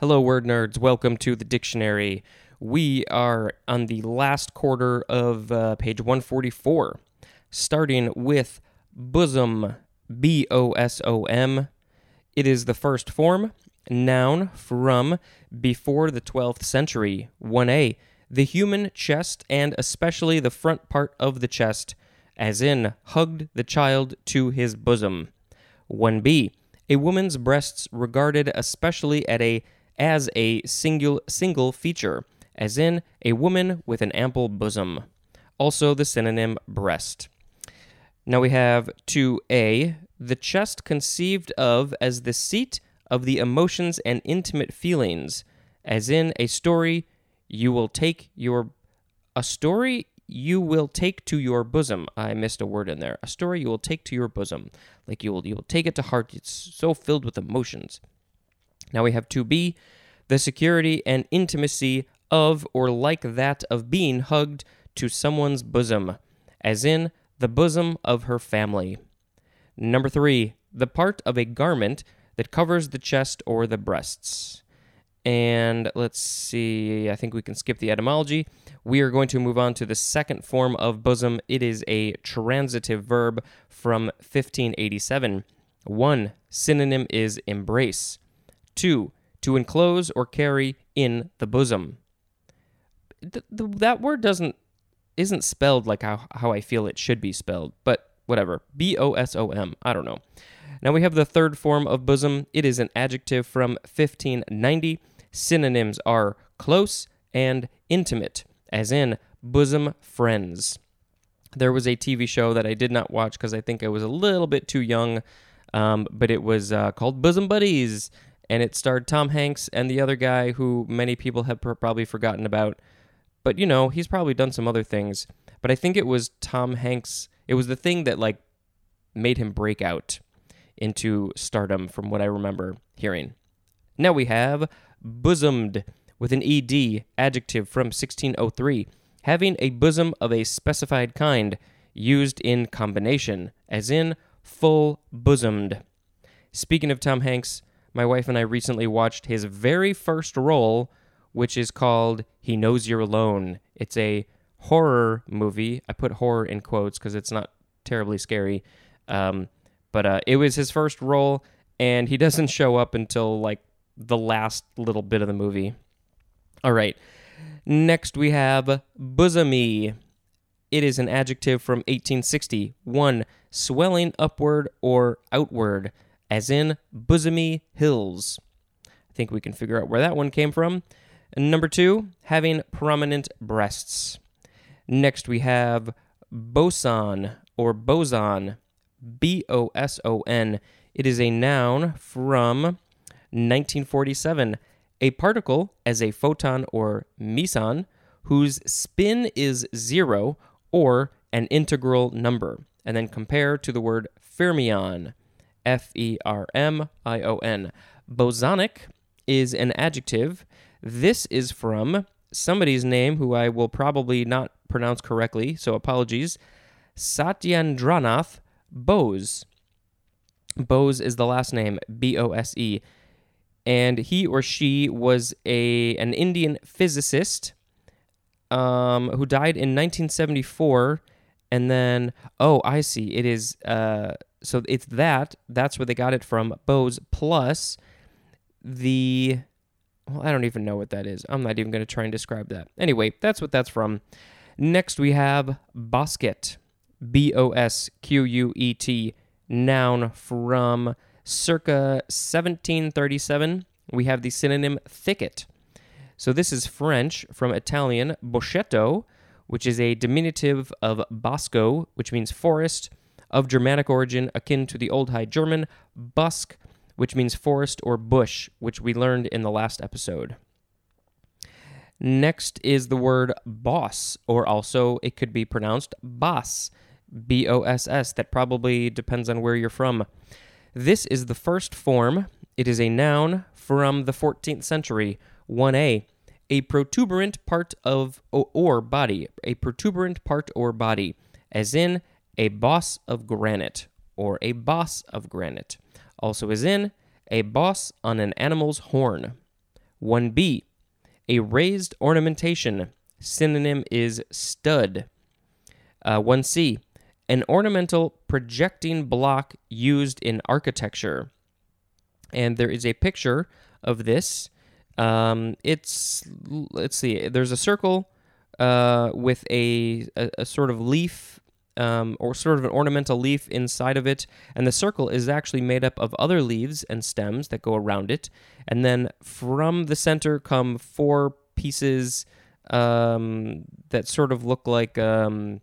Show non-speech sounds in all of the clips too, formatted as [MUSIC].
Hello, word nerds. Welcome to the dictionary. We are on the last quarter of uh, page 144, starting with bosom, B O S O M. It is the first form, noun from before the 12th century. 1a, the human chest and especially the front part of the chest, as in hugged the child to his bosom. 1b, a woman's breasts regarded especially at a as a single single feature, as in a woman with an ample bosom. Also the synonym breast. Now we have 2a, the chest conceived of as the seat of the emotions and intimate feelings, as in a story you will take your a story you will take to your bosom. I missed a word in there. A story you will take to your bosom. Like you will you will take it to heart. It's so filled with emotions. Now we have 2b, the security and intimacy of or like that of being hugged to someone's bosom, as in the bosom of her family. Number 3, the part of a garment that covers the chest or the breasts. And let's see, I think we can skip the etymology. We are going to move on to the second form of bosom. It is a transitive verb from 1587. One synonym is embrace. Two, to enclose or carry in the bosom. Th- th- that word doesn't isn't spelled like how, how I feel it should be spelled, but whatever. B O S O M. I don't know. Now we have the third form of bosom. It is an adjective from 1590. Synonyms are close and intimate, as in bosom friends. There was a TV show that I did not watch because I think I was a little bit too young, um, but it was uh, called Bosom Buddies, and it starred Tom Hanks and the other guy who many people have pr- probably forgotten about. But you know, he's probably done some other things. But I think it was Tom Hanks. It was the thing that like made him break out into stardom, from what I remember hearing. Now we have bosomed with an ed adjective from 1603, having a bosom of a specified kind, used in combination, as in full bosomed. Speaking of Tom Hanks, my wife and I recently watched his very first role, which is called He Knows You're Alone. It's a horror movie. I put horror in quotes because it's not terribly scary. Um, but uh, it was his first role, and he doesn't [LAUGHS] show up until like the last little bit of the movie. All right. Next, we have bosomy. It is an adjective from 1860. One, swelling upward or outward, as in bosomy hills. I think we can figure out where that one came from. And number two, having prominent breasts. Next, we have boson or boson. B O S O N. It is a noun from 1947. A particle as a photon or meson whose spin is zero or an integral number. And then compare to the word fermion. F E R M I O N. Bosonic is an adjective. This is from somebody's name who I will probably not pronounce correctly, so apologies. Satyendranath Bose. Bose is the last name, B O S E. And he or she was a an Indian physicist um, who died in 1974. And then, oh, I see. It is, uh, so it's that. That's where they got it from. Bose plus the, well, I don't even know what that is. I'm not even going to try and describe that. Anyway, that's what that's from. Next, we have bosquet. B O S Q U E T, noun from circa 1737. We have the synonym thicket. So this is French from Italian boschetto, which is a diminutive of bosco, which means forest, of Germanic origin akin to the Old High German busk, which means forest or bush, which we learned in the last episode. Next is the word boss, or also it could be pronounced boss. B O S S. That probably depends on where you're from. This is the first form. It is a noun from the 14th century. 1a. A protuberant part of or body. A protuberant part or body. As in a boss of granite or a boss of granite. Also, is in a boss on an animal's horn. 1b. A raised ornamentation. Synonym is stud. Uh, 1c. An ornamental projecting block used in architecture. And there is a picture of this. Um, it's, let's see, there's a circle uh, with a, a, a sort of leaf um, or sort of an ornamental leaf inside of it, and the circle is actually made up of other leaves and stems that go around it. And then from the center come four pieces um, that sort of look like um,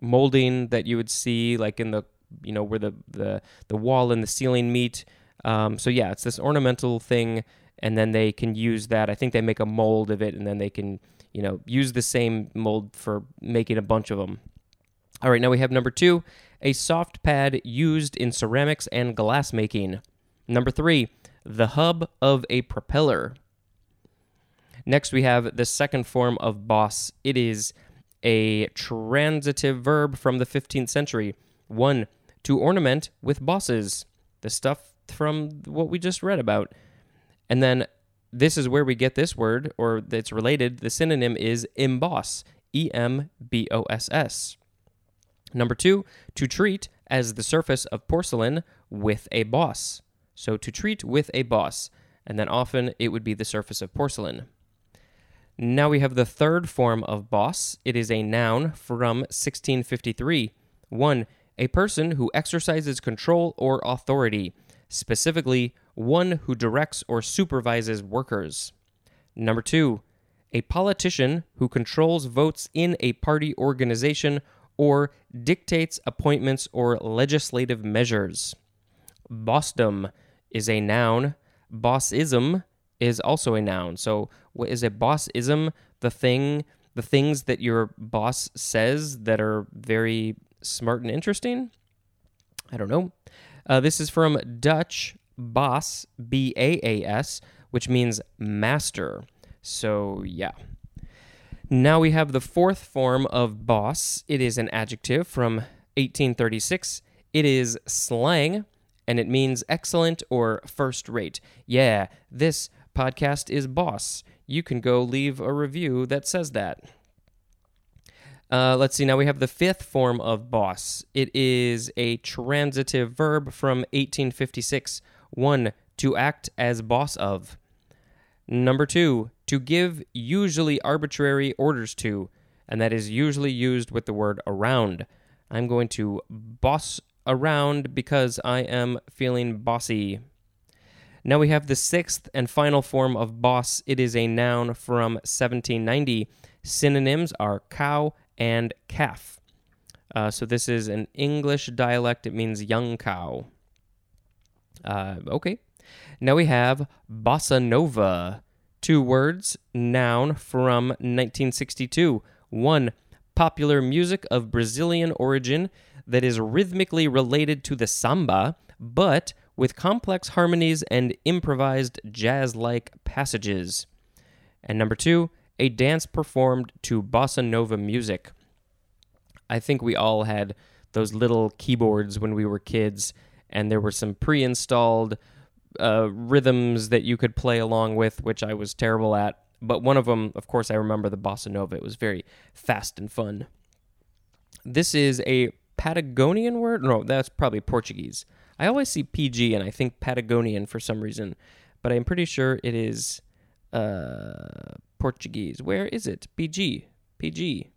molding that you would see like in the you know where the the, the wall and the ceiling meet. Um, so yeah, it's this ornamental thing, and then they can use that. I think they make a mold of it, and then they can you know use the same mold for making a bunch of them. All right, now we have number two, a soft pad used in ceramics and glass making. Number three, the hub of a propeller. Next, we have the second form of boss. It is a transitive verb from the 15th century. One, to ornament with bosses, the stuff from what we just read about. And then this is where we get this word, or it's related. The synonym is emboss, E M B O S S. Number two, to treat as the surface of porcelain with a boss. So to treat with a boss, and then often it would be the surface of porcelain. Now we have the third form of boss. It is a noun from 1653. 1. A person who exercises control or authority, specifically, one who directs or supervises workers. Number 2. A politician who controls votes in a party organization or dictates appointments or legislative measures. Bossdom is a noun. Bossism is also a noun. So, what is a bossism? The thing, the things that your boss says that are very smart and interesting. I don't know. Uh, this is from Dutch baas, B A A S, which means master. So, yeah. Now we have the fourth form of boss. It is an adjective from 1836. It is slang and it means excellent or first rate. Yeah, this podcast is boss. You can go leave a review that says that. Uh, let's see, now we have the fifth form of boss. It is a transitive verb from 1856. One, to act as boss of. Number two, to give usually arbitrary orders to, and that is usually used with the word around. I'm going to boss around because I am feeling bossy. Now we have the sixth and final form of boss. It is a noun from 1790. Synonyms are cow and calf. Uh, so this is an English dialect. It means young cow. Uh, okay. Now we have bossa nova. Two words, noun from 1962. One, popular music of Brazilian origin that is rhythmically related to the samba, but with complex harmonies and improvised jazz like passages. And number two, a dance performed to bossa nova music. I think we all had those little keyboards when we were kids, and there were some pre installed uh, rhythms that you could play along with, which I was terrible at. But one of them, of course, I remember the bossa nova. It was very fast and fun. This is a Patagonian word. No, that's probably Portuguese. I always see PG and I think Patagonian for some reason, but I'm pretty sure it is uh, Portuguese. Where is it? PG. PG.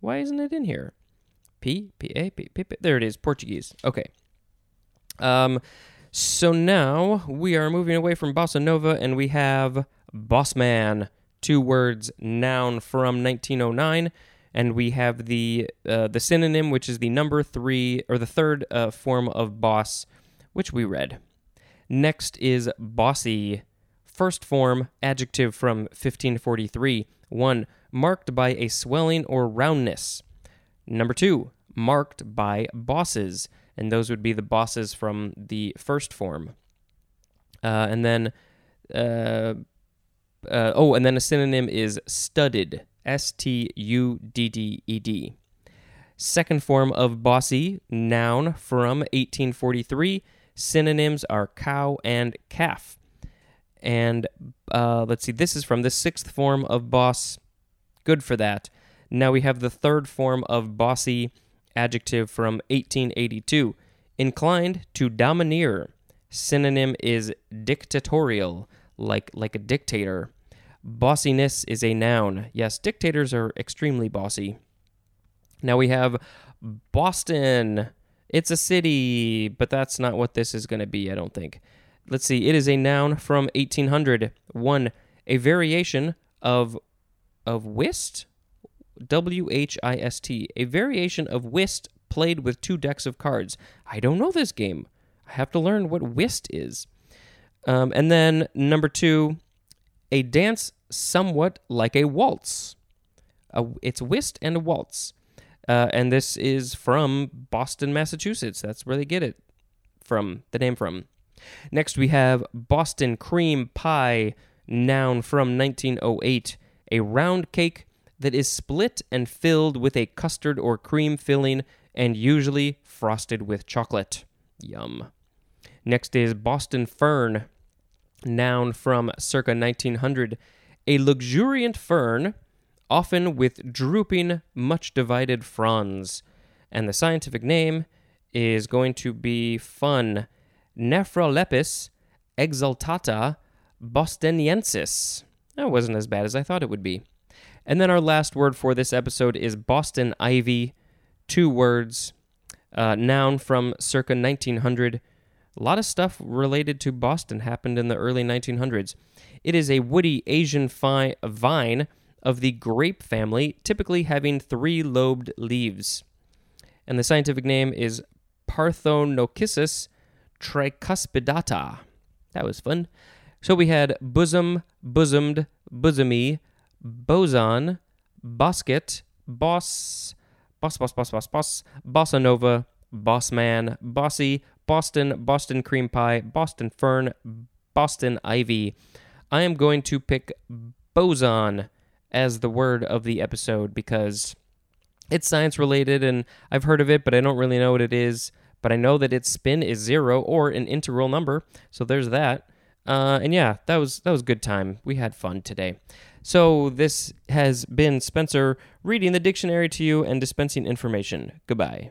Why isn't it in here? P P A P P. P there it is. Portuguese. Okay. Um, so now we are moving away from bossa nova and we have boss man, two words, noun from 1909, and we have the uh, the synonym, which is the number three or the third uh, form of boss, which we read. Next is bossy, first form, adjective from 1543. One, marked by a swelling or roundness. Number two, marked by bosses and those would be the bosses from the first form. Uh, and then, uh, uh, oh, and then a synonym is studded, S T U D D E D. Second form of bossy, noun from 1843. Synonyms are cow and calf. And uh, let's see, this is from the sixth form of boss. Good for that. Now we have the third form of bossy adjective from 1882. Inclined to domineer. Synonym is dictatorial, like like a dictator. Bossiness is a noun. Yes, dictators are extremely bossy. Now we have Boston. It's a city, but that's not what this is going to be, I don't think. Let's see. It is a noun from 1800. One, a variation of of whist, W H I S T, a variation of whist played with two decks of cards. I don't know this game. I have to learn what whist is. Um, and then number two, a dance somewhat like a waltz. It's whist and a waltz. Uh, and this is from Boston, Massachusetts. That's where they get it from, the name from. Next, we have Boston cream pie, noun from 1908, a round cake that is split and filled with a custard or cream filling and usually frosted with chocolate. Yum. Next is Boston fern, noun from circa 1900, a luxuriant fern, often with drooping, much divided fronds. And the scientific name is going to be fun. Nephrolepis exaltata bostoniensis. That wasn't as bad as I thought it would be. And then our last word for this episode is Boston ivy. Two words. Uh, noun from circa 1900. A lot of stuff related to Boston happened in the early 1900s. It is a woody Asian fi- vine of the grape family, typically having three lobed leaves. And the scientific name is Parthenocissus tricuspidata. That was fun. So we had bosom, bosomed, bosomy, boson, bosket, boss, boss, boss, boss, boss, boss, bossa nova, boss man, bossy, Boston, Boston cream pie, Boston fern, Boston ivy. I am going to pick boson as the word of the episode because it's science related and I've heard of it, but I don't really know what it is. But I know that its spin is zero or an integral number, so there's that. Uh, and yeah, that was that was good time. We had fun today. So this has been Spencer reading the dictionary to you and dispensing information. Goodbye.